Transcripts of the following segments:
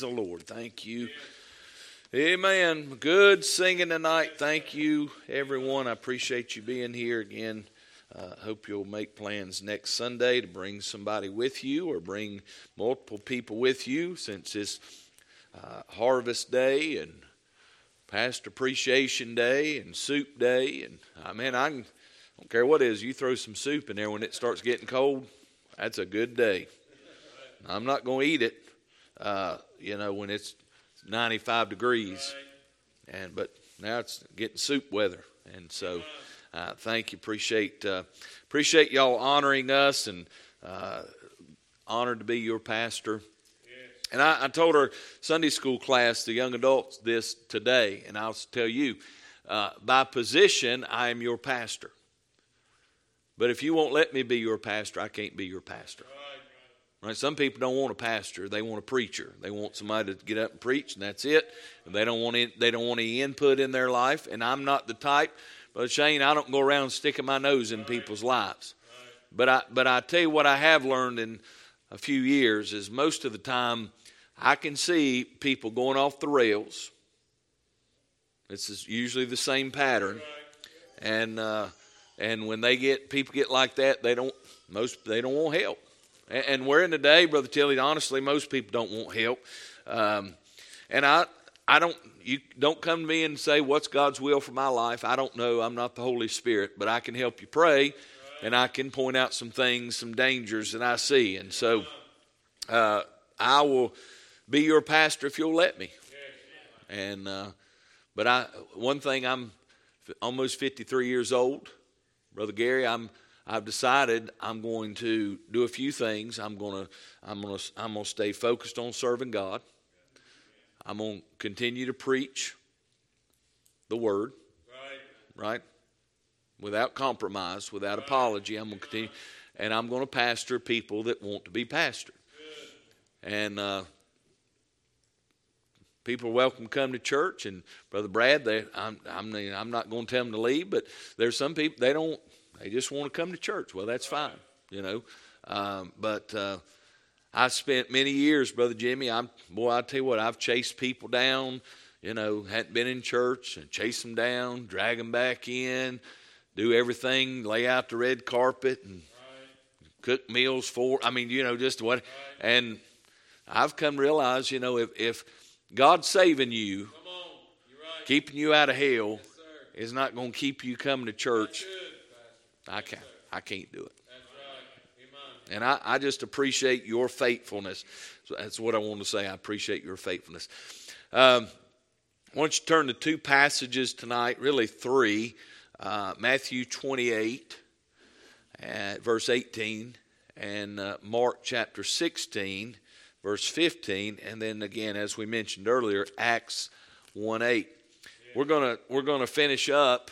the Lord. Thank you. Amen. Good singing tonight. Thank you, everyone. I appreciate you being here again. Uh, hope you'll make plans next Sunday to bring somebody with you or bring multiple people with you since it's uh, Harvest Day and Pastor Appreciation Day and Soup Day. And I mean, I, I don't care what it is, you throw some soup in there when it starts getting cold, that's a good day. I'm not going to eat it uh, you know, when it's 95 degrees. And but now it's getting soup weather, and so uh, thank you, appreciate uh, appreciate y'all honoring us, and uh, honored to be your pastor. And I, I, told our Sunday school class, the young adults, this today, and I'll tell you, uh, by position, I am your pastor. But if you won't let me be your pastor, I can't be your pastor. Right? Some people don't want a pastor; they want a preacher. They want somebody to get up and preach, and that's it. And they don't want any, they don't want any input in their life. And I'm not the type, but Shane, I don't go around sticking my nose in people's lives. But I but I tell you what I have learned in a few years is most of the time I can see people going off the rails. This is usually the same pattern, and uh, and when they get people get like that, they don't most they don't want help. And we're in the day, Brother Tilly, honestly, most people don't want help. Um, and I, I don't, you don't come to me and say, What's God's will for my life? I don't know. I'm not the Holy Spirit, but I can help you pray and I can point out some things, some dangers that I see. And so uh, I will be your pastor if you'll let me. And, uh, but I, one thing, I'm almost 53 years old. Brother Gary, I'm I've decided I'm going to do a few things. I'm going to I'm going to I'm going to stay focused on serving God. I'm going to continue to preach the word. Right. Right? Without compromise, without apology, I'm going to continue and I'm going to pastor people that want to be pastored. And uh, people are welcome to come to church. And Brother Brad, they, I'm, I'm, I'm not going to tell them to leave, but there's some people they don't they just want to come to church. Well, that's fine, you know. Um, but uh, I spent many years, Brother Jimmy. I'm boy, I tell you what, I've chased people down. You know, hadn't been in church and chase them down, drag them back in, do everything, lay out the red carpet and right. cook meals for. I mean, you know, just what. Right. And I've come to realize, you know, if if God's saving you, right. keeping you out of hell, yes, is not going to keep you coming to church I can't. I can't do it. And I, I just appreciate your faithfulness. So that's what I want to say. I appreciate your faithfulness. Um, I want you to turn to two passages tonight, really three. Uh, Matthew 28, uh, verse 18, and uh, Mark chapter 16, verse 15, and then again, as we mentioned earlier, Acts 1 8. We're going we're gonna finish up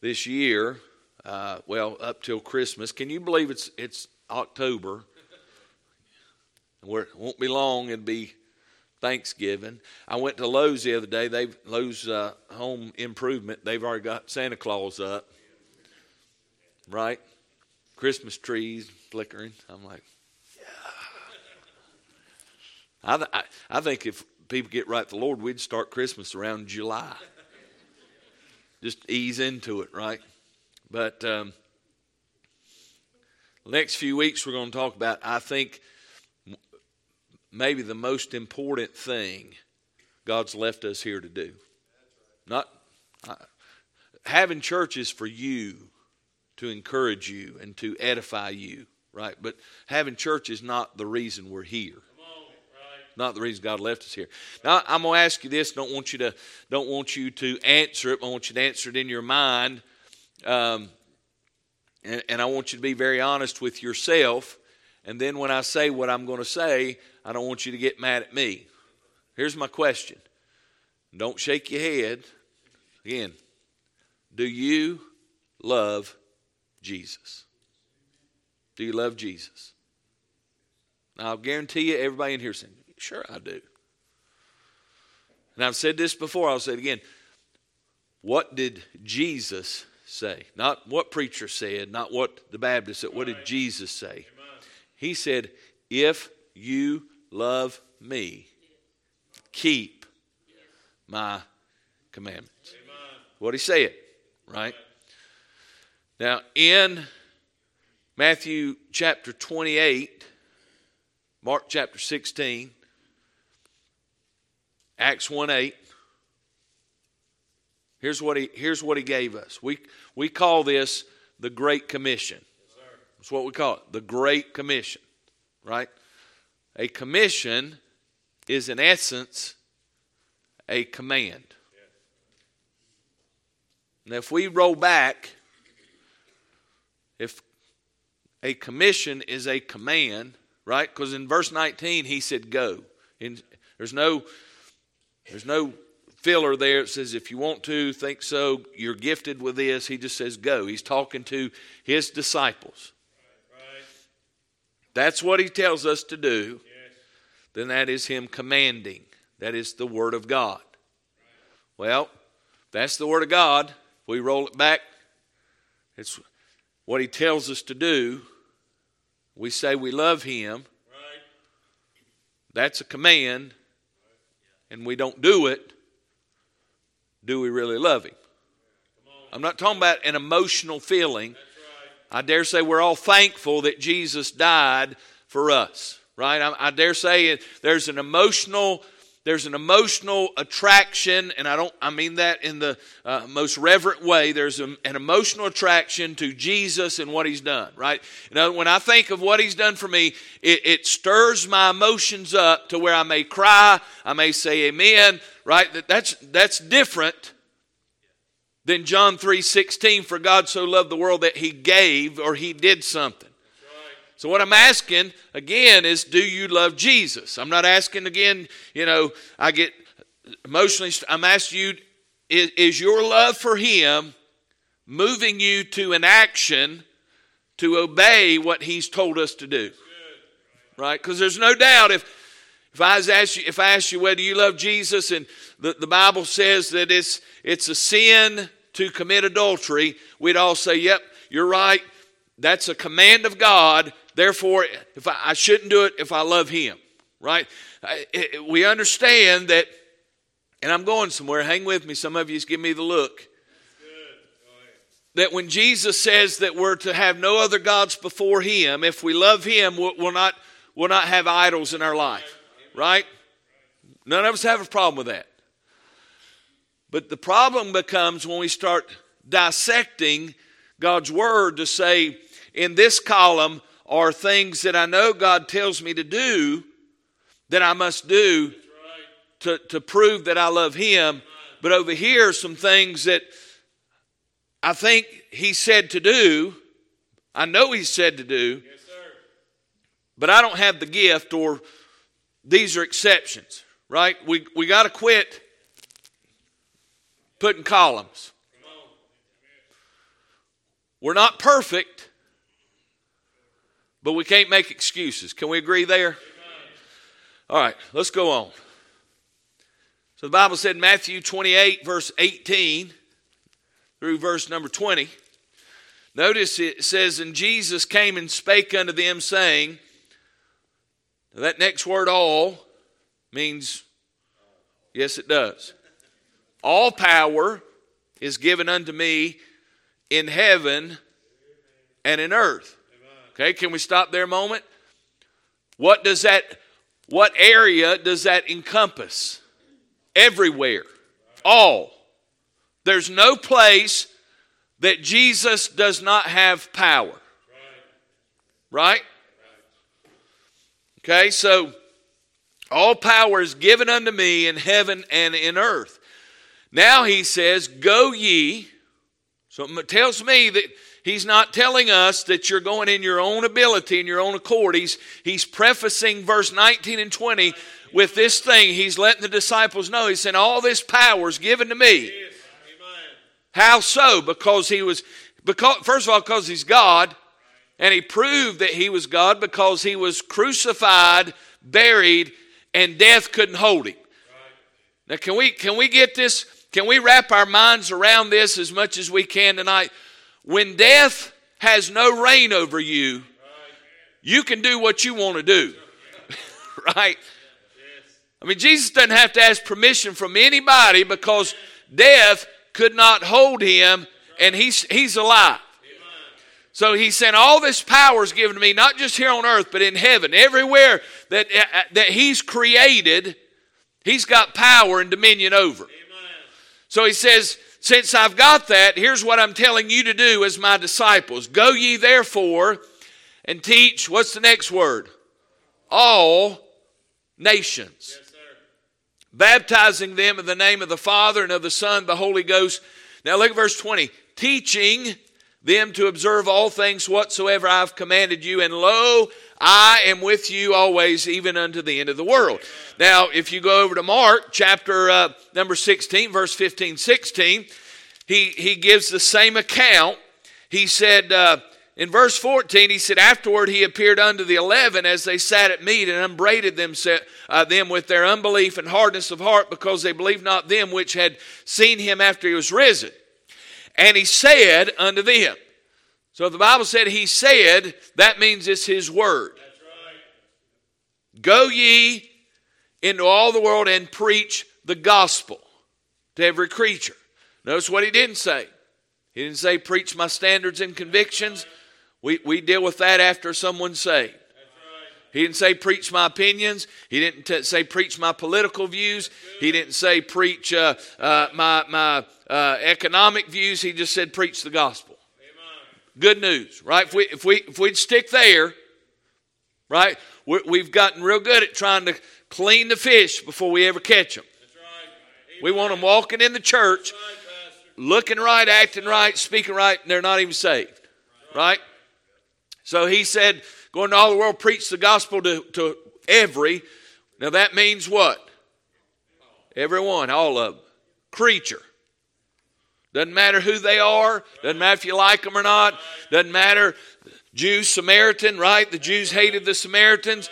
this year uh, well, up till Christmas. Can you believe it's it's October? Where it won't be long. It'll be Thanksgiving. I went to Lowe's the other day. They've Lowe's uh, Home Improvement. They've already got Santa Claus up, right? Christmas trees flickering. I'm like, yeah. I, th- I, I think if people get right the Lord, we'd start Christmas around July. Just ease into it, right? But um, next few weeks, we're going to talk about, I think, maybe the most important thing God's left us here to do. Not uh, having churches for you to encourage you and to edify you, right? But having church is not the reason we're here. Not the reason God left us here. Now I'm going to ask you this. Don't want you to don't want you to answer it. I want you to answer it in your mind. Um, and, and I want you to be very honest with yourself. And then when I say what I'm going to say, I don't want you to get mad at me. Here's my question don't shake your head. Again, do you love Jesus? Do you love Jesus? Now, I'll guarantee you, everybody in here saying, Sure, I do. And I've said this before, I'll say it again. What did Jesus say? Not what preacher said, not what the Baptist said. What did Jesus say? He said, If you love me, keep my commandments. What he said, right? Now, in Matthew chapter 28, Mark chapter 16, Acts 1 8, here's what he, here's what he gave us. We, we call this the Great Commission. That's what we call it, the Great Commission, right? A commission is, in essence, a command. Now, if we roll back, if a commission is a command, right? Because in verse 19 he said, "Go." And there's no, there's no filler there. It says, "If you want to think so, you're gifted with this." He just says, "Go." He's talking to his disciples. That's what he tells us to do. Then that is him commanding. That is the word of God. Well, that's the word of God. If we roll it back, it's what he tells us to do. We say we love him. That's a command, and we don't do it. Do we really love him? I'm not talking about an emotional feeling. I dare say we're all thankful that Jesus died for us, right? I, I dare say there's an emotional there's an emotional attraction, and I don't I mean that in the uh, most reverent way. There's a, an emotional attraction to Jesus and what He's done, right? You know, when I think of what He's done for me, it, it stirs my emotions up to where I may cry, I may say Amen, right? That that's that's different than John 3:16 for God so loved the world that he gave or he did something. So what I'm asking again is do you love Jesus? I'm not asking again, you know, I get emotionally I'm asking you is, is your love for him moving you to an action to obey what he's told us to do? Right? Because there's no doubt if if I ask you if I ask you whether you love Jesus and the, the Bible says that it's it's a sin to commit adultery, we'd all say, Yep, you're right. That's a command of God. Therefore, if I, I shouldn't do it if I love Him, right? It, it, we understand that, and I'm going somewhere. Hang with me. Some of you give me the look. That when Jesus says that we're to have no other gods before Him, if we love Him, we'll, we'll not we'll not have idols in our life, right? None of us have a problem with that. But the problem becomes when we start dissecting God's Word to say, in this column are things that I know God tells me to do that I must do to, to prove that I love Him. But over here, are some things that I think He said to do, I know He said to do, but I don't have the gift, or these are exceptions, right? We, we got to quit putting columns. We're not perfect, but we can't make excuses. Can we agree there? All right, let's go on. So the Bible said Matthew 28, verse 18 through verse number 20. Notice it says, And Jesus came and spake unto them, saying, that next word, all, means, yes, it does. All power is given unto me in heaven and in earth. Okay, can we stop there a moment? What does that what area does that encompass? Everywhere. All. There's no place that Jesus does not have power. Right? Okay, so all power is given unto me in heaven and in earth. Now he says, Go ye. So it tells me that he's not telling us that you're going in your own ability and your own accord. He's, he's prefacing verse 19 and 20 with this thing. He's letting the disciples know. He's saying, All this power is given to me. Yes. How so? Because he was, because, first of all, because he's God. And he proved that he was God because he was crucified, buried, and death couldn't hold him. Now, can we, can we get this can we wrap our minds around this as much as we can tonight? When death has no reign over you, you can do what you want to do. right? I mean, Jesus doesn't have to ask permission from anybody because death could not hold him and he's, he's alive. So he said, All this power is given to me, not just here on earth, but in heaven. Everywhere that, uh, that he's created, he's got power and dominion over. So he says, Since I've got that, here's what I'm telling you to do as my disciples Go ye therefore and teach, what's the next word? All nations. Yes, baptizing them in the name of the Father and of the Son, the Holy Ghost. Now look at verse 20. Teaching them to observe all things whatsoever I've commanded you, and lo, I am with you always, even unto the end of the world. Now, if you go over to Mark chapter uh, number 16, verse 15, 16, he, he gives the same account. He said, uh, in verse 14, he said, Afterward he appeared unto the eleven as they sat at meat and upbraided them, uh, them with their unbelief and hardness of heart because they believed not them which had seen him after he was risen. And he said unto them, so if the Bible said he said, that means it's his word. Right. Go ye into all the world and preach the gospel to every creature. Notice what he didn't say. He didn't say, preach my standards and convictions. We, we deal with that after someone's saved. He didn't say preach my opinions. He didn't t- say preach my political views. He didn't say preach uh, uh, my, my uh, economic views. He just said preach the gospel. Amen. Good news, right? If we if we if we'd stick there, right? we have gotten real good at trying to clean the fish before we ever catch them. Right. We want them walking in the church, right, looking right, acting right, speaking right, and they're not even saved, right? So he said Go into all the world, preach the gospel to, to every. Now that means what? Everyone, all of them. Creature. Doesn't matter who they are. Doesn't matter if you like them or not. Doesn't matter. Jew, Samaritan, right? The Jews hated the Samaritans,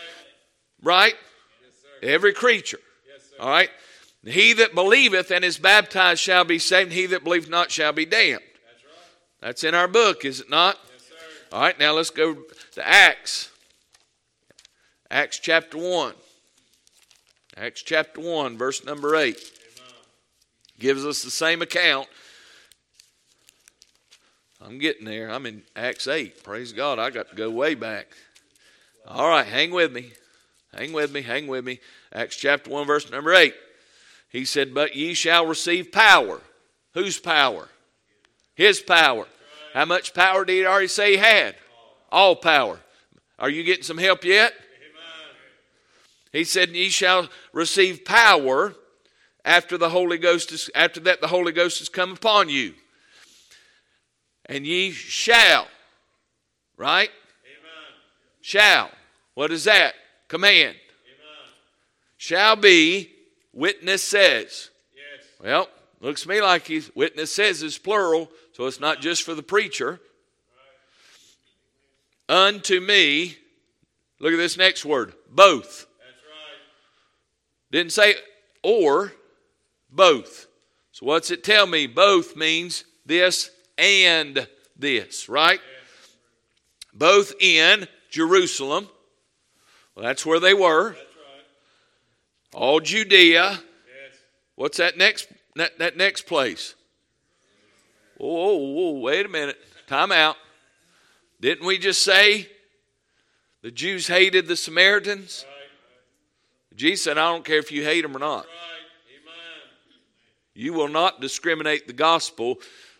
right? Every creature. All right? He that believeth and is baptized shall be saved, he that believeth not shall be damned. That's in our book, is it not? All right, now let's go to Acts. Acts chapter 1. Acts chapter 1, verse number 8. Amen. Gives us the same account. I'm getting there. I'm in Acts 8. Praise God. I got to go way back. All right, hang with me. Hang with me. Hang with me. Acts chapter 1, verse number 8. He said, But ye shall receive power. Whose power? His power. How much power did he already say he had? All power. Are you getting some help yet? He said, Ye shall receive power after the Holy Ghost is after that the Holy Ghost has come upon you. And ye shall. Right? Amen. Shall. What is that? Command. Amen. Shall be witness says. Yes. Well, looks to me like he witness says is plural, so it's not just for the preacher unto me. Look at this next word both. Right. Didn't say or, both. So what's it tell me? Both means this and this, right? Both in Jerusalem. Well, that's where they were. Right. All Judea. Yes. What's that next that, that next place? Whoa, whoa, whoa, wait a minute. Time out. Didn't we just say the Jews hated the Samaritans? Right. Jesus said, I don't care if you hate them or not. Right. You will not discriminate the gospel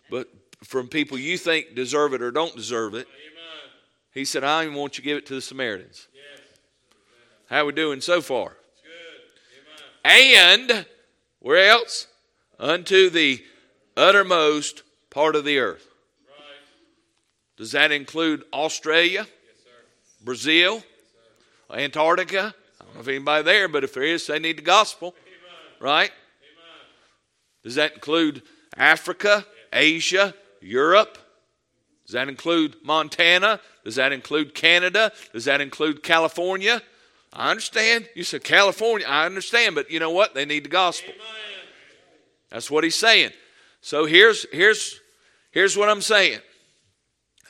but from people you think deserve it or don't deserve it. Amen. He said, I even want you to give it to the Samaritans. Yes. How are we doing so far? And where else? Unto the uttermost part of the earth. Does that include Australia, yes, Brazil, yes, Antarctica? I don't know if anybody there, but if there is, they need the gospel, Amen. right? Amen. Does that include Africa, Asia, Europe? Does that include Montana? Does that include Canada? Does that include California? I understand. You said California. I understand, but you know what? They need the gospel. Amen. That's what he's saying. So here's here's here's what I'm saying.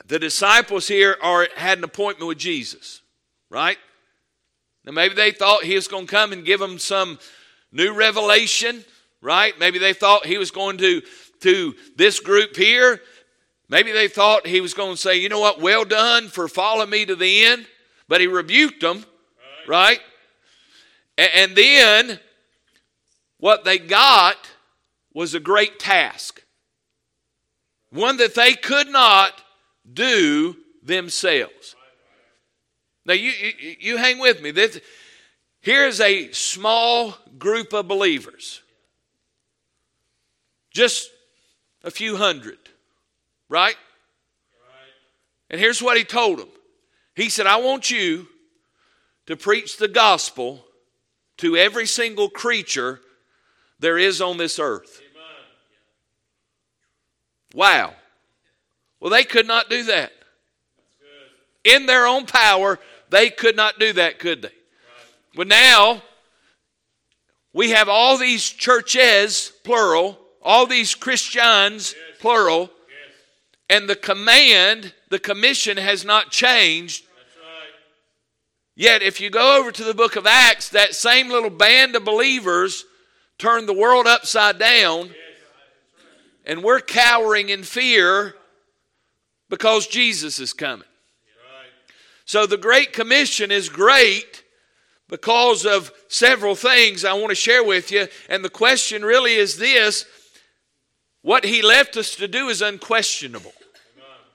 The disciples here are had an appointment with Jesus, right? Now, maybe they thought he was going to come and give them some new revelation, right? Maybe they thought he was going to, to this group here. Maybe they thought he was going to say, you know what, well done for following me to the end. But he rebuked them, right? right? And then what they got was a great task, one that they could not do themselves. Now, you, you, you hang with me. This, here's a small group of believers, just a few hundred, right? And here's what he told them He said, I want you to preach the gospel to every single creature there is on this earth. Wow. Well, they could not do that. In their own power, they could not do that, could they? But now, we have all these churches, plural, all these Christians, plural, and the command, the commission has not changed. Yet, if you go over to the book of Acts, that same little band of believers turned the world upside down, and we're cowering in fear because Jesus is coming. So the Great Commission is great because of several things I want to share with you. And the question really is this what He left us to do is unquestionable.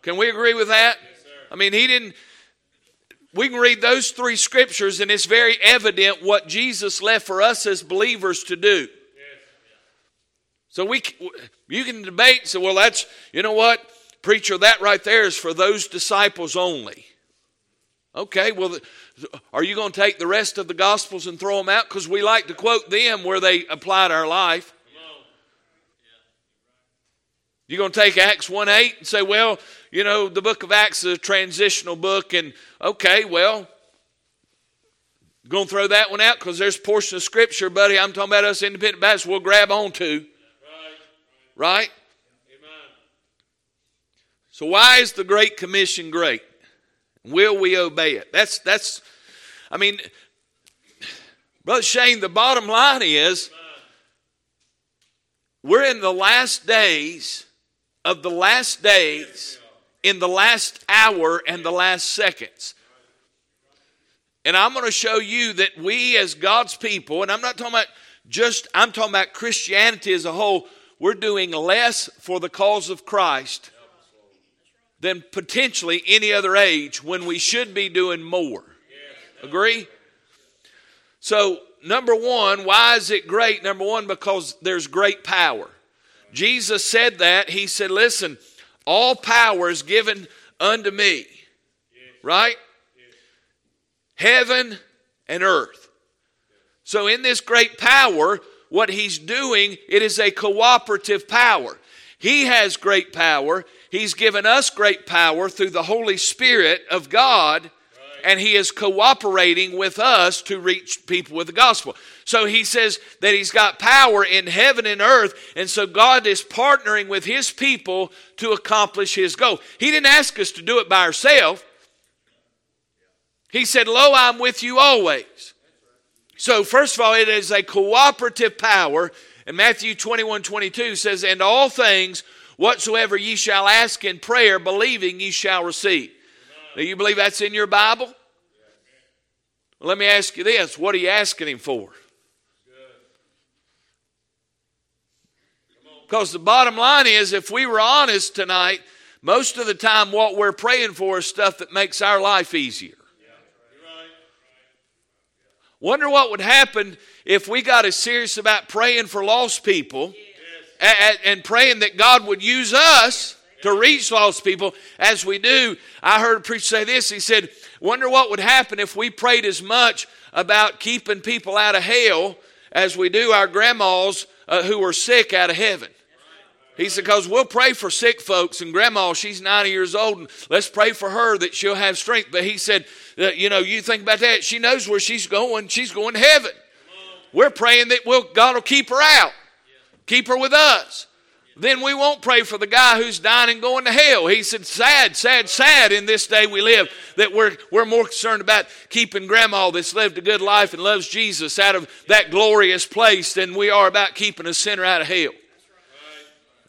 Can we agree with that? I mean, He didn't. We can read those three scriptures, and it's very evident what Jesus left for us as believers to do. So we, you can debate. So well, that's you know what, preacher, that right there is for those disciples only. Okay, well, are you going to take the rest of the Gospels and throw them out? Because we like to quote them where they applied our life. You're going to take Acts 1 8 and say, well, you know, the book of Acts is a transitional book, and okay, well, going to throw that one out because there's a portion of Scripture, buddy, I'm talking about us independent Baptists, we'll grab onto. Right? right? Amen. So, why is the Great Commission great? Will we obey it? That's, that's, I mean, Brother Shane, the bottom line is we're in the last days of the last days, in the last hour and the last seconds. And I'm going to show you that we, as God's people, and I'm not talking about just, I'm talking about Christianity as a whole, we're doing less for the cause of Christ than potentially any other age when we should be doing more. Agree? So, number one, why is it great? Number one, because there's great power. Jesus said that. He said, Listen, all power is given unto me. Right? Heaven and earth. So, in this great power, what he's doing, it is a cooperative power. He has great power. He's given us great power through the Holy Spirit of God, and He is cooperating with us to reach people with the gospel. So He says that He's got power in heaven and earth, and so God is partnering with His people to accomplish His goal. He didn't ask us to do it by ourselves. He said, Lo, I'm with you always. So, first of all, it is a cooperative power. And Matthew 21 22 says, And all things Whatsoever ye shall ask in prayer, believing ye shall receive. Do you believe that's in your Bible? Well, let me ask you this what are you asking Him for? Because the bottom line is, if we were honest tonight, most of the time what we're praying for is stuff that makes our life easier. Wonder what would happen if we got as serious about praying for lost people and praying that God would use us to reach lost people as we do. I heard a preacher say this. He said, Wonder what would happen if we prayed as much about keeping people out of hell as we do our grandmas uh, who are sick out of heaven. He said, because we'll pray for sick folks, and grandma, she's 90 years old, and let's pray for her that she'll have strength. But he said, uh, you know, you think about that. She knows where she's going. She's going to heaven. We're praying that we'll, God will keep her out, keep her with us. then we won't pray for the guy who's dying and going to hell. He said, sad, sad, sad in this day we live that we're, we're more concerned about keeping grandma that's lived a good life and loves Jesus out of that glorious place than we are about keeping a sinner out of hell.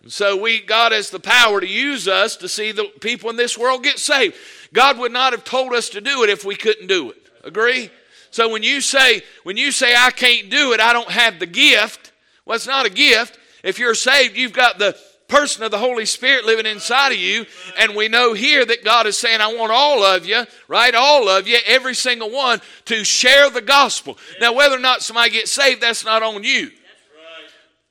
So we God has the power to use us to see the people in this world get saved. God would not have told us to do it if we couldn't do it. Agree? So when you say when you say I can't do it, I don't have the gift, well it's not a gift. If you're saved, you've got the person of the Holy Spirit living inside of you. And we know here that God is saying, I want all of you, right? All of you, every single one, to share the gospel. Now, whether or not somebody gets saved, that's not on you.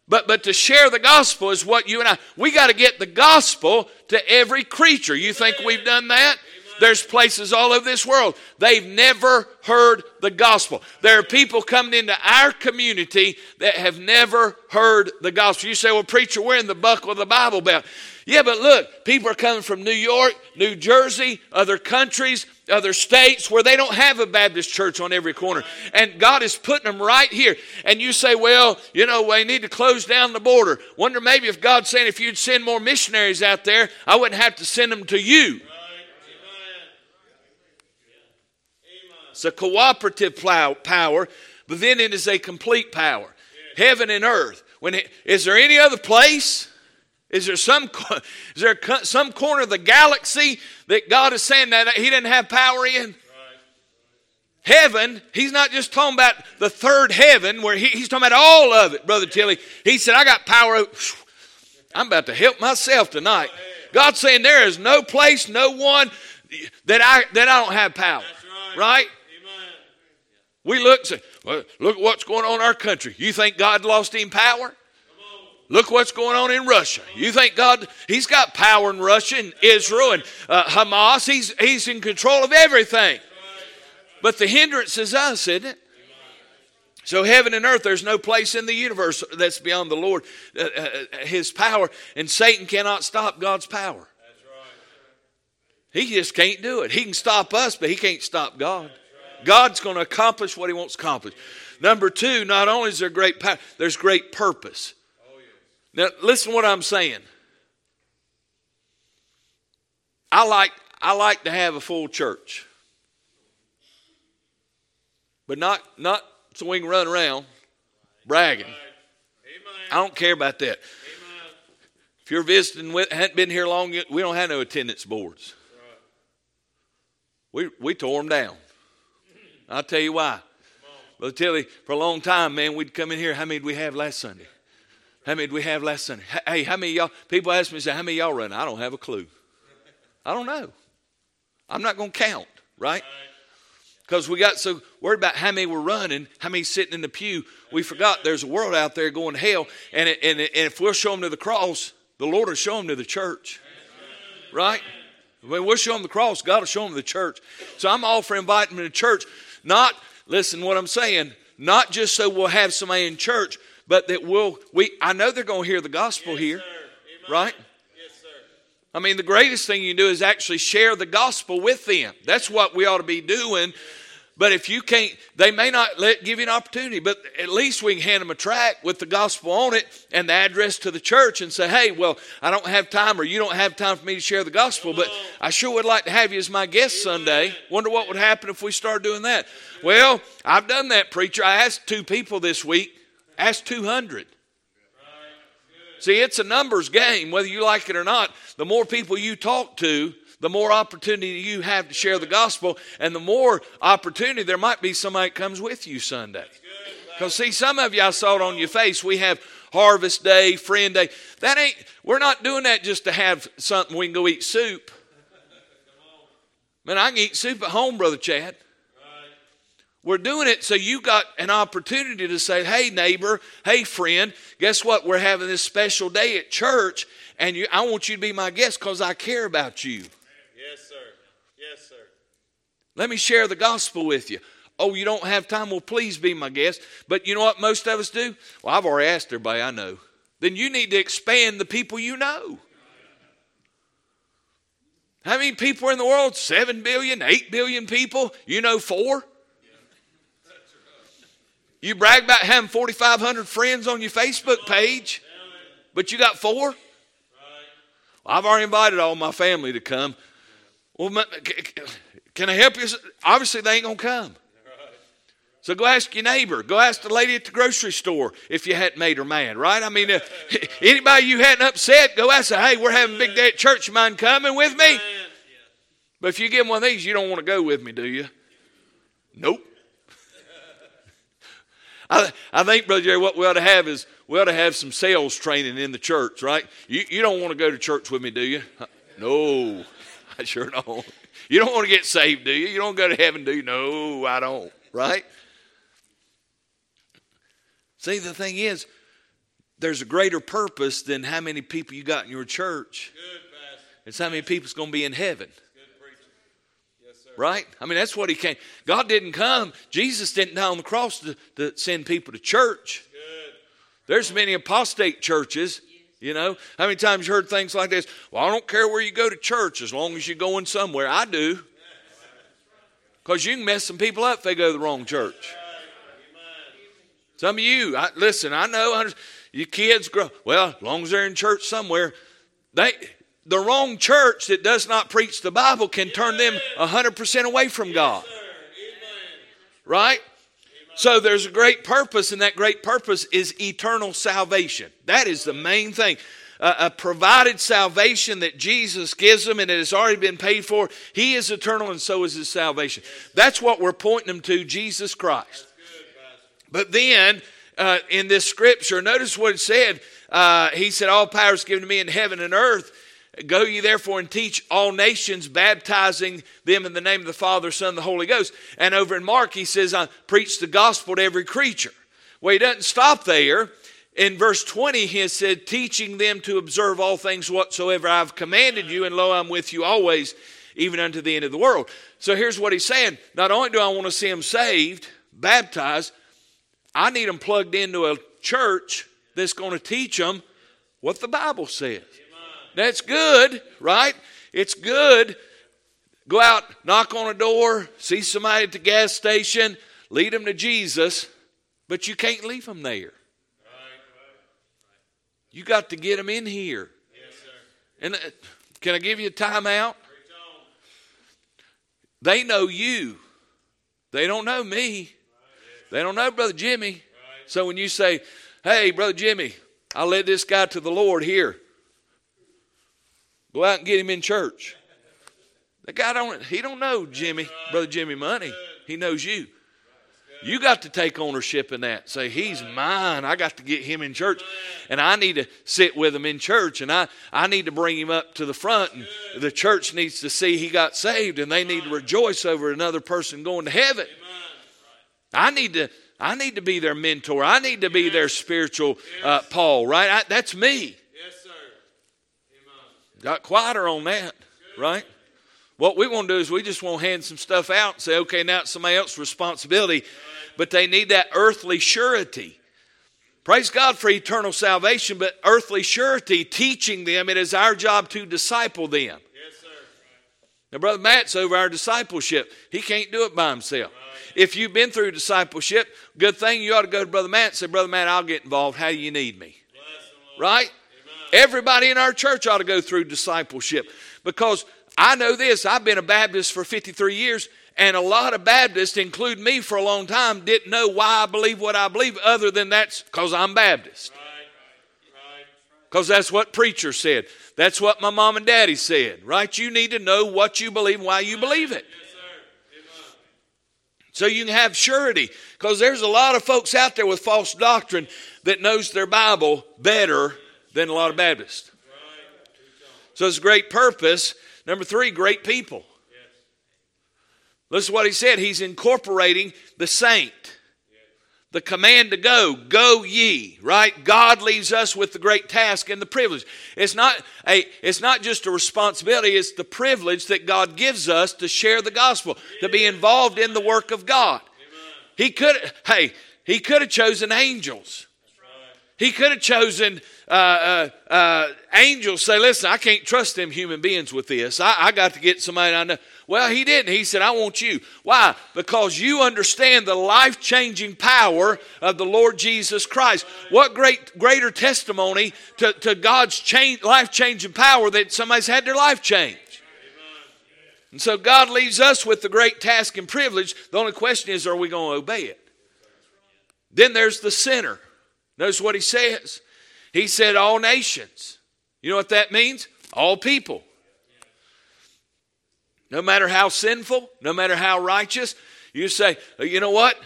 But, but to share the gospel is what you and I, we got to get the gospel to every creature. You think we've done that? There's places all over this world. They've never heard the gospel. There are people coming into our community that have never heard the gospel. You say, well, preacher, we're in the buckle of the Bible Belt. Yeah, but look, people are coming from New York, New Jersey, other countries, other states where they don't have a Baptist church on every corner. And God is putting them right here. And you say, well, you know, we need to close down the border. Wonder maybe if God's saying if you'd send more missionaries out there, I wouldn't have to send them to you. It's a cooperative power, but then it is a complete power. Heaven and earth. When it, is there any other place? Is there some is there some corner of the galaxy that God is saying that He didn't have power in? Heaven, He's not just talking about the third heaven where he, He's talking about all of it, Brother Tilly. He said, I got power. I'm about to help myself tonight. God's saying there is no place, no one that I that I don't have power. Right? We look and say, well, look at what's going on in our country. You think God lost him power? Look what's going on in Russia. You think God, He's got power in Russia and Israel and uh, Hamas. He's, he's in control of everything. But the hindrance is us, isn't it? So, heaven and earth, there's no place in the universe that's beyond the Lord, uh, uh, His power, and Satan cannot stop God's power. He just can't do it. He can stop us, but he can't stop God. God's going to accomplish what he wants to accomplish. Number two, not only is there great power, there's great purpose. Now, listen what I'm saying. I like, I like to have a full church. But not, not so we can run around bragging. I don't care about that. If you're visiting, with, hadn't been here long, we don't have no attendance boards. We, we tore them down. I'll tell you why. Brother Tilly, for a long time, man, we'd come in here. How many did we have last Sunday? How many did we have last Sunday? Hey, how many y'all? People ask me, say, how many y'all running? I don't have a clue. I don't know. I'm not going to count, right? Because we got so worried about how many were running, how many sitting in the pew, we forgot there's a world out there going to hell. And, it, and, it, and if we'll show them to the cross, the Lord will show them to the church, right? When we'll show them the cross, God will show them the church. So I'm all for inviting them to church. Not, listen what I'm saying, not just so we'll have somebody in church, but that we'll, we, I know they're going to hear the gospel yes, here, right? Yes, sir. I mean, the greatest thing you can do is actually share the gospel with them. That's what we ought to be doing but if you can't, they may not let, give you an opportunity, but at least we can hand them a tract with the gospel on it and the address to the church and say, hey, well, I don't have time or you don't have time for me to share the gospel, but I sure would like to have you as my guest Sunday. Wonder what would happen if we start doing that. Well, I've done that, preacher. I asked two people this week, asked 200. See, it's a numbers game, whether you like it or not. The more people you talk to, the more opportunity you have to share the gospel, and the more opportunity there might be somebody comes with you Sunday. Because see, some of you I saw it on your face. We have harvest day, friend day. That ain't we're not doing that just to have something we can go eat soup. Man, I can eat soup at home, Brother Chad. We're doing it so you got an opportunity to say, hey, neighbor, hey, friend, guess what? We're having this special day at church, and you, I want you to be my guest because I care about you. Yes, sir. Yes, sir. Let me share the gospel with you. Oh, you don't have time? Well, please be my guest. But you know what most of us do? Well, I've already asked everybody I know. Then you need to expand the people you know. How many people are in the world? Seven billion, eight billion people? You know four? You brag about having 4,500 friends on your Facebook page, but you got four? I've already invited all my family to come. Well, can I help you? Obviously, they ain't going to come. So go ask your neighbor. Go ask the lady at the grocery store if you hadn't made her mad, right? I mean, uh, anybody you hadn't upset, go ask her, hey, we're having a big day at church. Mind coming with me? But if you give them one of these, you don't want to go with me, do you? Nope. I, I think, Brother Jerry, what we ought to have is we ought to have some sales training in the church, right? You, you don't want to go to church with me, do you? No, I sure don't. You don't want to get saved, do you? You don't go to heaven, do you? No, I don't, right? See, the thing is, there's a greater purpose than how many people you got in your church. Good, it's how many people's going to be in heaven. Right? I mean, that's what he came. God didn't come. Jesus didn't die on the cross to, to send people to church. Good. There's many apostate churches. You know, how many times you heard things like this? Well, I don't care where you go to church as long as you're going somewhere. I do. Because you can mess some people up if they go to the wrong church. Some of you, I, listen, I know you kids grow, well, as long as they're in church somewhere, they, the wrong church that does not preach the Bible can turn them 100% away from God. Right? So there's a great purpose, and that great purpose is eternal salvation. That is the main thing. Uh, a provided salvation that Jesus gives them and it has already been paid for. He is eternal, and so is his salvation. That's what we're pointing them to Jesus Christ. But then uh, in this scripture, notice what it said. Uh, he said, All power is given to me in heaven and earth. Go ye therefore and teach all nations, baptizing them in the name of the Father, Son, and the Holy Ghost. And over in Mark, he says, I preach the gospel to every creature. Well, he doesn't stop there. In verse 20, he has said, teaching them to observe all things whatsoever I've commanded you, and lo, I'm with you always, even unto the end of the world. So here's what he's saying. Not only do I want to see them saved, baptized, I need them plugged into a church that's going to teach them what the Bible says. That's good, right? It's good. Go out, knock on a door, see somebody at the gas station, lead them to Jesus, but you can't leave them there. You got to get them in here. And uh, can I give you a timeout? They know you. They don't know me. They don't know Brother Jimmy. So when you say, hey, Brother Jimmy, I led this guy to the Lord here. Go out and get him in church. The guy don't he don't know Jimmy, right. Brother Jimmy Money. He knows you. You got to take ownership in that. Say, he's mine. I got to get him in church. And I need to sit with him in church. And I, I need to bring him up to the front. And the church needs to see he got saved. And they need to rejoice over another person going to heaven. I need to I need to be their mentor. I need to be their spiritual uh, Paul, right? I, that's me. Yes, sir. Amen. Got quieter on that, right? What we want to do is we just want to hand some stuff out and say, okay, now it's somebody else's responsibility. But they need that earthly surety. Praise God for eternal salvation, but earthly surety, teaching them, it is our job to disciple them. Yes, sir. Now, Brother Matt's over our discipleship. He can't do it by himself. If you've been through discipleship, good thing you ought to go to Brother Matt and say, Brother Matt, I'll get involved. How do you need me? Right? Everybody in our church ought to go through discipleship because I know this. I've been a Baptist for 53 years, and a lot of Baptists, include me for a long time, didn't know why I believe what I believe other than that's because I'm Baptist. Because that's what preacher said. That's what my mom and daddy said, right? You need to know what you believe, why you believe it. So you can have surety. Because there's a lot of folks out there with false doctrine that knows their Bible better than a lot of Baptists. So it's great purpose. Number three, great people. Listen to what he said. He's incorporating the saint the command to go go ye right god leaves us with the great task and the privilege it's not a it's not just a responsibility it's the privilege that god gives us to share the gospel to be involved in the work of god he could hey he could have chosen angels he could have chosen uh, uh, uh, angels say, Listen, I can't trust them human beings with this. I, I got to get somebody I know. Well, he didn't. He said, I want you. Why? Because you understand the life changing power of the Lord Jesus Christ. What great, greater testimony to, to God's life changing power that somebody's had their life changed. And so God leaves us with the great task and privilege. The only question is, are we going to obey it? Then there's the sinner. Notice what he says. He said, All nations. You know what that means? All people. No matter how sinful, no matter how righteous, you say, oh, You know what?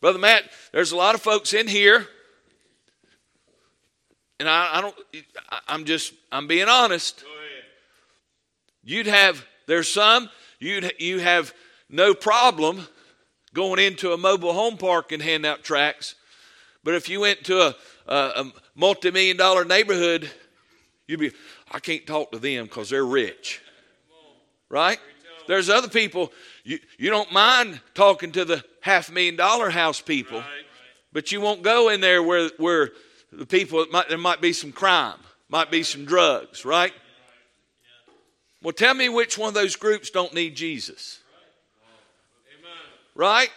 Brother Matt, there's a lot of folks in here, and I, I don't, I'm just, I'm being honest. You'd have, there's some, you'd, you have no problem going into a mobile home park and handing out tracts. But if you went to a, a, a multi million dollar neighborhood, you'd be, I can't talk to them because they're rich. Right? There's other people, you, you don't mind talking to the half million dollar house people, but you won't go in there where, where the people, might, there might be some crime, might be some drugs, right? Well, tell me which one of those groups don't need Jesus. Right?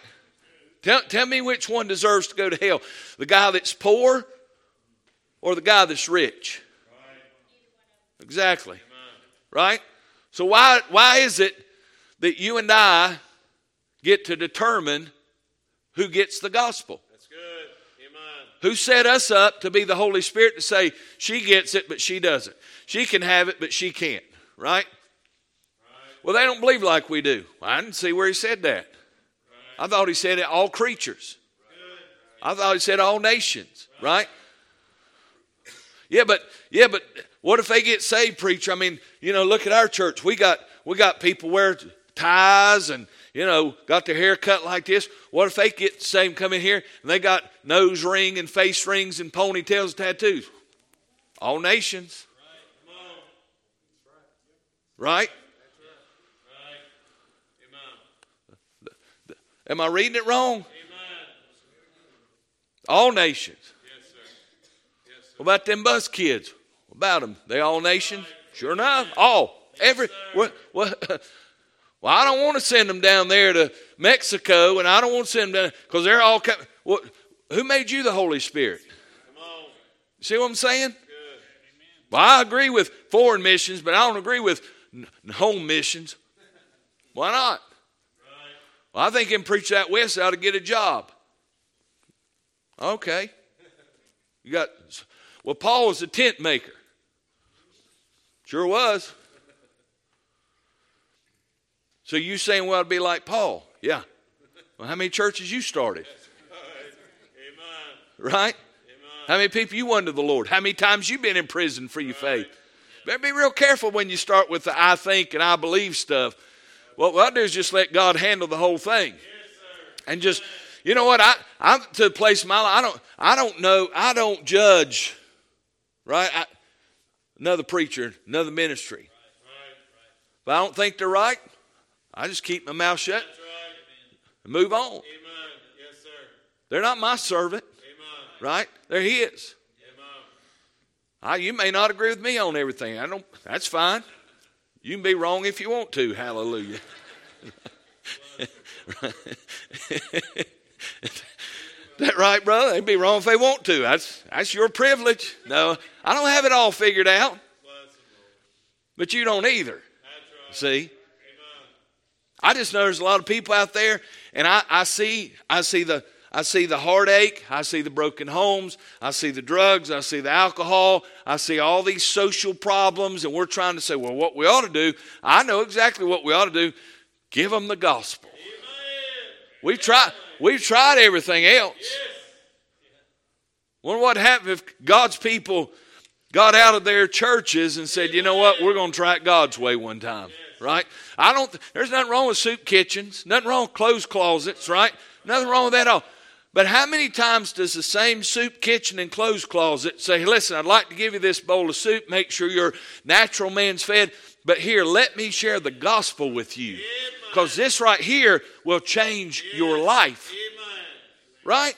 Tell, tell me which one deserves to go to hell. The guy that's poor or the guy that's rich? Exactly. Right? So why why is it that you and I get to determine who gets the gospel? That's good. Amen. Who set us up to be the Holy Spirit to say she gets it but she doesn't. She can have it but she can't, right? right. Well, they don't believe like we do. I didn't see where he said that. I thought he said it all creatures. I thought he said all nations, right? Yeah, but yeah, but what if they get saved, preacher? I mean, you know, look at our church. We got we got people wear ties and you know got their hair cut like this. What if they get saved, come in here and they got nose ring and face rings and ponytails, and tattoos? All nations, right? Am I reading it wrong? All nations. Yes, sir. Yes, sir. What about them bus kids? What about them? They all nation? Sure enough. All. Every. What, what, well, I don't want to send them down there to Mexico, and I don't want to send them down because they're all. What, who made you the Holy Spirit? See what I'm saying? Well, I agree with foreign missions, but I don't agree with home missions. Why not? Well, I think him preach that west ought to get a job. Okay. You got well, Paul was a tent maker. Sure was. So you saying well I'd be like Paul? Yeah. Well, how many churches you started? Amen. Right? Amen. How many people you won to the Lord? How many times you been in prison for your right. faith? Better be real careful when you start with the I think and I believe stuff what I do is just let God handle the whole thing. and just, you know what? I, I'm to a place in my life, I don't, I don't know, I don't judge, right? I, another preacher, another ministry. But I don't think they're right. I just keep my mouth shut and move on. Amen. Yes, sir. They're not my servant, Amen. right? They're His. I, you may not agree with me on everything. I don't. That's fine. You can be wrong if you want to. Hallelujah. right, brother? They'd be wrong if they want to. That's that's your privilege. No, I don't have it all figured out. But you don't either. See? I just know there's a lot of people out there, and I, I see I see the I see the heartache. I see the broken homes. I see the drugs. I see the alcohol. I see all these social problems. And we're trying to say, well, what we ought to do, I know exactly what we ought to do give them the gospel. We've tried, we've tried everything else. Wonder what happened if God's people got out of their churches and said, you know what, we're going to try it God's way one time, right? I don't, there's nothing wrong with soup kitchens, nothing wrong with clothes closets, right? Nothing wrong with that at all. But how many times does the same soup kitchen and clothes closet say, Listen, I'd like to give you this bowl of soup, make sure your natural man's fed, but here, let me share the gospel with you. Because this right here will change yes. your life. Amen. Right?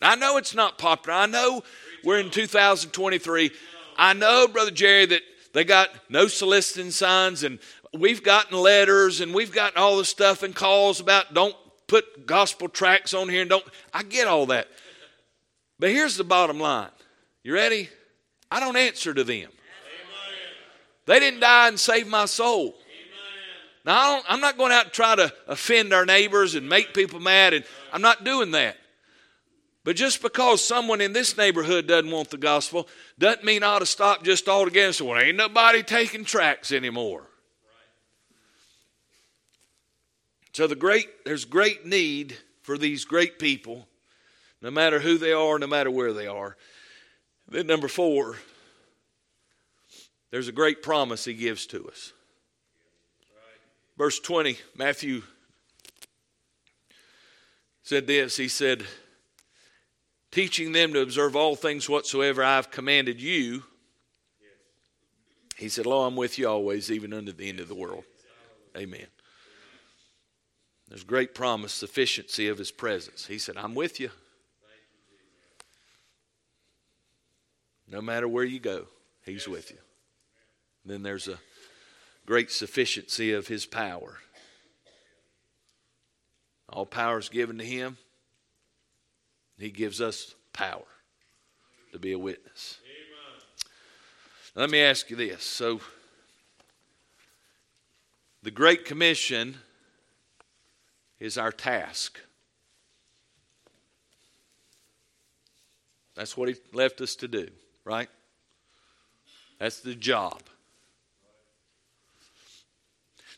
Amen. I know it's not popular. I know we're in 2023. I know, Brother Jerry, that they got no soliciting signs and we've gotten letters and we've gotten all this stuff and calls about don't put gospel tracts on here and don't. I get all that. But here's the bottom line. You ready? I don't answer to them. They didn't die and save my soul. Now, I am not going out to try to offend our neighbors and make people mad, and I'm not doing that. But just because someone in this neighborhood doesn't want the gospel doesn't mean I ought to stop just altogether and say, well, ain't nobody taking tracts anymore. So the great, there's great need for these great people, no matter who they are, no matter where they are. Then number four, there's a great promise he gives to us. Verse 20, Matthew said this. He said, teaching them to observe all things whatsoever I've commanded you. He said, Lo, I'm with you always, even unto the end of the world. Amen. There's great promise, sufficiency of his presence. He said, I'm with you. No matter where you go, he's with you. Then there's a great sufficiency of his power. All power is given to him. He gives us power to be a witness. Let me ask you this. So, the Great Commission is our task. That's what He left us to do, right? That's the job.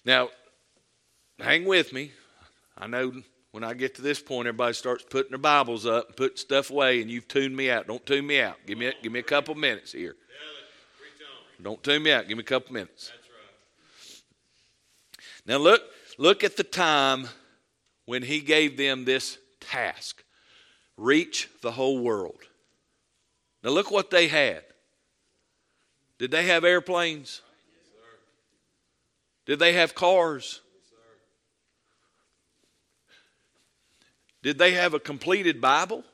Now, hang with me. I know when I get to this point, everybody starts putting their Bibles up and putting stuff away, and you've tuned me out. Don't tune me out. Give me a, give me a couple minutes here. Don't tune me out. Give me a couple minutes. Now look, look at the time when he gave them this task: reach the whole world. Now look what they had. Did they have airplanes? Did they have cars? Did they have a completed Bible?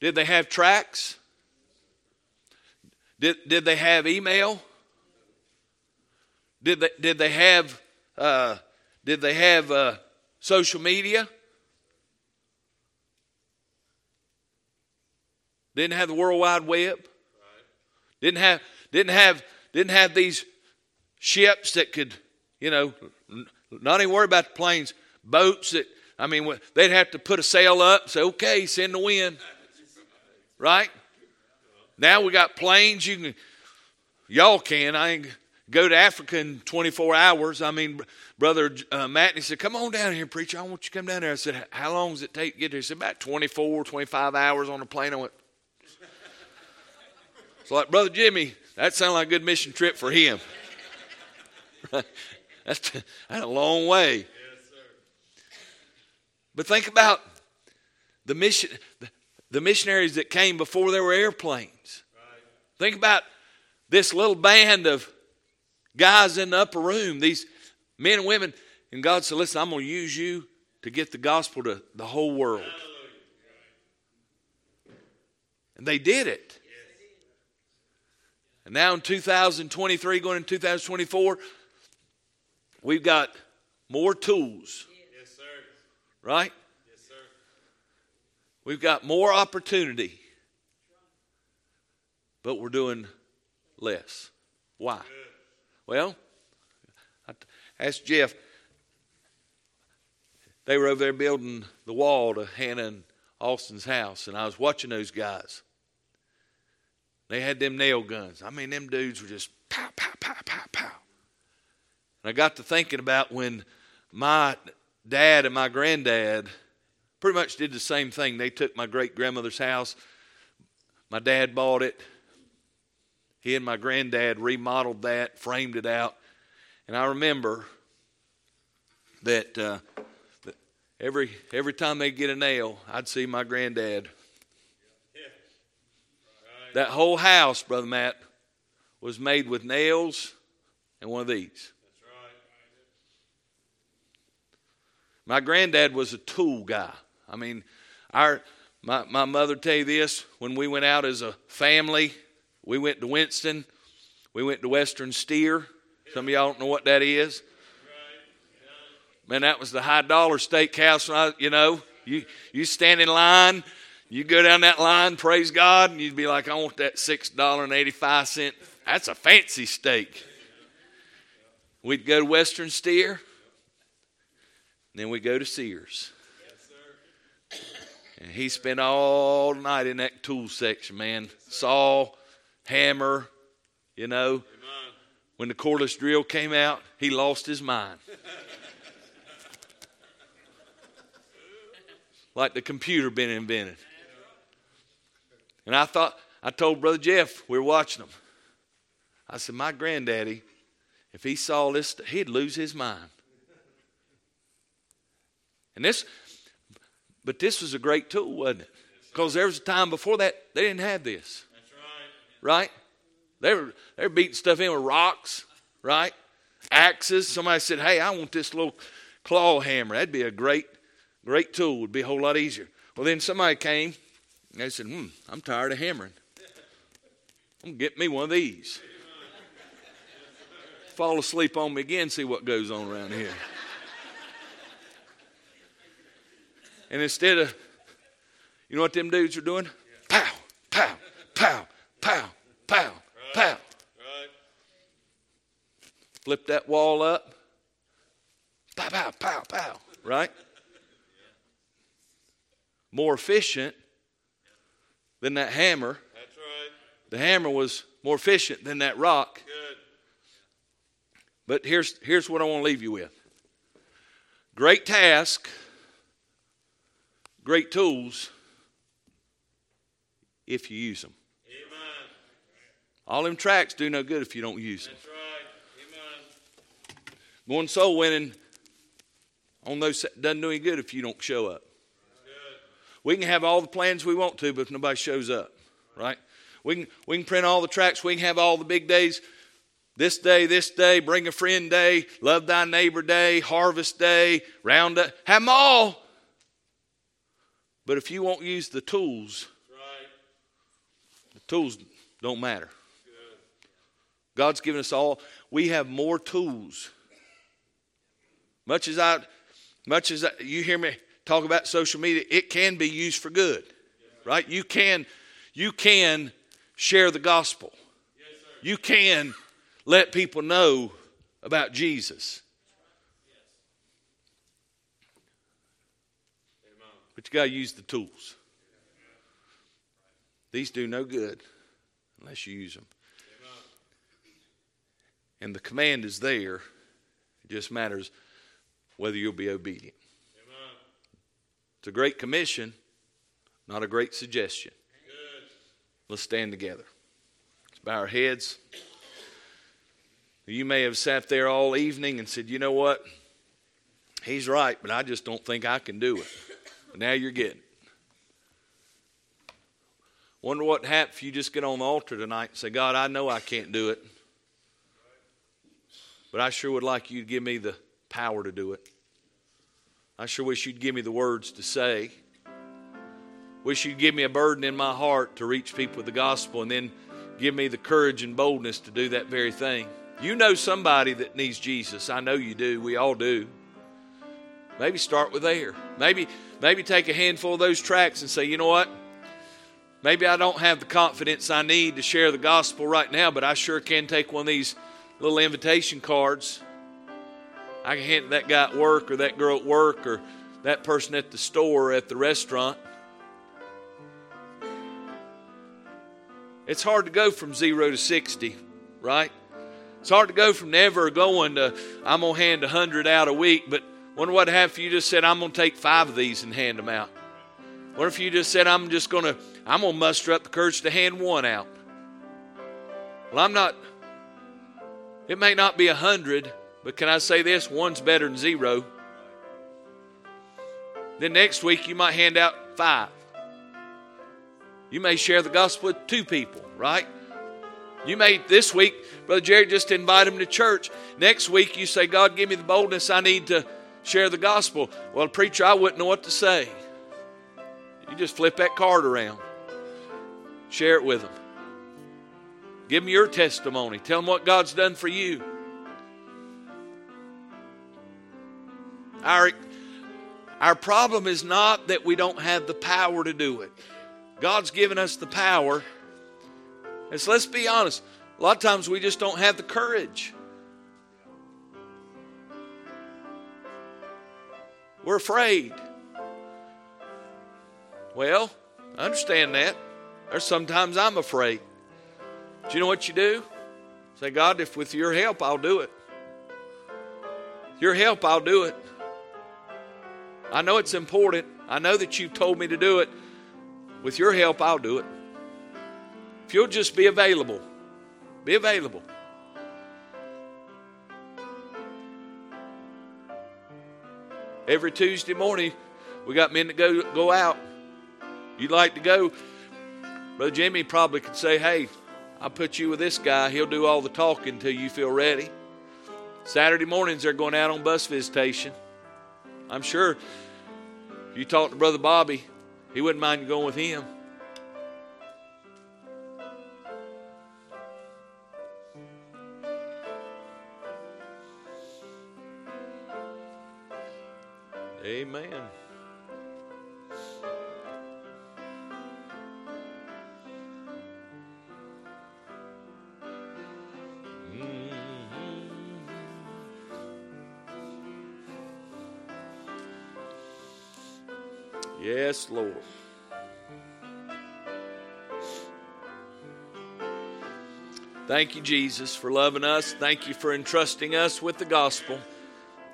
Did they have tracts? Did, did they have email? Did they, did they have, uh, did they have uh, social media? Didn't have the World Wide Web. Didn't have, didn't have, didn't have these ships that could, you know, not even worry about the planes, boats that I mean, they'd have to put a sail up, say, okay, send the wind. Right? Now we got planes. You can, y'all can. I go to Africa in 24 hours. I mean, Brother uh, he said, come on down here, preacher. I want you to come down there. I said, how long does it take to get there? He said, about 24, 25 hours on a plane. I went, it's like, Brother Jimmy, that sounded like a good mission trip for him. that's, that's a long way. But think about the mission, the missionaries that came before there were airplanes. Right. Think about this little band of guys in the upper room, these men and women. And God said, Listen, I'm going to use you to get the gospel to the whole world. And they did it. And now in 2023, going into 2024, we've got more tools Right? Yes, sir. We've got more opportunity, but we're doing less. Why? Good. Well, I asked Jeff. They were over there building the wall to Hannah and Austin's house, and I was watching those guys. They had them nail guns. I mean, them dudes were just pow, pow, pow, pow, pow. And I got to thinking about when my dad and my granddad pretty much did the same thing. They took my great grandmother's house. My dad bought it. He and my granddad remodeled that, framed it out. And I remember that, uh, that every every time they'd get a nail, I'd see my granddad. That whole house, Brother Matt, was made with nails and one of these. That's right. My granddad was a tool guy. I mean, our My, my mother tell you this when we went out as a family, we went to Winston, we went to Western Steer. Some of y'all don't know what that is. Man, that was the high dollar steakhouse. I, you know, you you stand in line, you go down that line, praise God, and you'd be like, I want that six dollar and eighty five cent. That's a fancy steak. We'd go to Western Steer, then we'd go to Sears. And he spent all night in that tool section, man. Saw, hammer, you know. When the cordless drill came out, he lost his mind. like the computer been invented. And I thought, I told Brother Jeff, we were watching them. I said, my granddaddy, if he saw this, he'd lose his mind. And this, but this was a great tool, wasn't it? Because there was a time before that they didn't have this, That's right. right? They were they were beating stuff in with rocks, right? Axes. Somebody said, "Hey, I want this little claw hammer. That'd be a great, great tool. It'd be a whole lot easier." Well, then somebody came and they said, "Hmm, I'm tired of hammering. I'm get me one of these." Fall asleep on me again. See what goes on around here. And instead of, you know what them dudes are doing? Pow, pow, pow, pow, pow, pow. Right. Flip that wall up. Pow, pow, pow, pow. Right? More efficient than that hammer. That's right. The hammer was more efficient than that rock. Good. But here's, here's what I want to leave you with great task, great tools, if you use them. Amen. All them tracts do no good if you don't use them. That's right. Amen. Going soul winning on those doesn't do any good if you don't show up. We can have all the plans we want to, but if nobody shows up, right? We can we can print all the tracts. We can have all the big days. This day, this day, bring a friend day, love thy neighbor day, harvest day, round up. Have them all. But if you won't use the tools, right. the tools don't matter. God's given us all. We have more tools. Much as I, much as I, you hear me talk about social media, it can be used for good, right? You can, you can share the gospel. Yes. You can let people know about Jesus. Amen. But you got to use the tools. These do no good unless you use them. Amen. And the command is there. It just matters whether you'll be obedient. It's a great commission, not a great suggestion. Good. Let's stand together. Let's bow our heads. You may have sat there all evening and said, you know what? He's right, but I just don't think I can do it. But now you're getting it. Wonder what happened if you just get on the altar tonight and say, God, I know I can't do it. But I sure would like you to give me the power to do it. I sure wish you'd give me the words to say. Wish you'd give me a burden in my heart to reach people with the gospel and then give me the courage and boldness to do that very thing. You know somebody that needs Jesus. I know you do. We all do. Maybe start with there. Maybe maybe take a handful of those tracks and say, "You know what? Maybe I don't have the confidence I need to share the gospel right now, but I sure can take one of these little invitation cards. I can hand that guy at work or that girl at work or that person at the store or at the restaurant. It's hard to go from zero to 60, right? It's hard to go from never going to, I'm going to hand 100 out a week, but wonder what happened if you just said, I'm going to take five of these and hand them out? What if you just said, I'm just going to, I'm going to muster up the courage to hand one out? Well, I'm not, it may not be a 100, but can I say this? One's better than zero. Then next week, you might hand out five. You may share the gospel with two people, right? You may this week, Brother Jerry, just invite them to church. Next week, you say, God, give me the boldness I need to share the gospel. Well, preacher, I wouldn't know what to say. You just flip that card around, share it with them. Give them your testimony. Tell them what God's done for you. Our, our problem is not that we don't have the power to do it. God's given us the power. And so let's be honest. A lot of times we just don't have the courage. We're afraid. Well, I understand that. There's sometimes I'm afraid. Do you know what you do? Say, God, if with your help, I'll do it. Your help, I'll do it. I know it's important. I know that you've told me to do it. With your help, I'll do it. If you'll just be available, be available. Every Tuesday morning, we got men that go go out. You'd like to go, Brother Jimmy probably could say, "Hey, I'll put you with this guy. He'll do all the talking until you feel ready." Saturday mornings, they're going out on bus visitation. I'm sure if you talk to Brother Bobby, he wouldn't mind going with him. Thank you, Jesus, for loving us. Thank you for entrusting us with the gospel.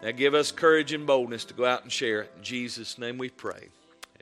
Now give us courage and boldness to go out and share it. In Jesus' name we pray.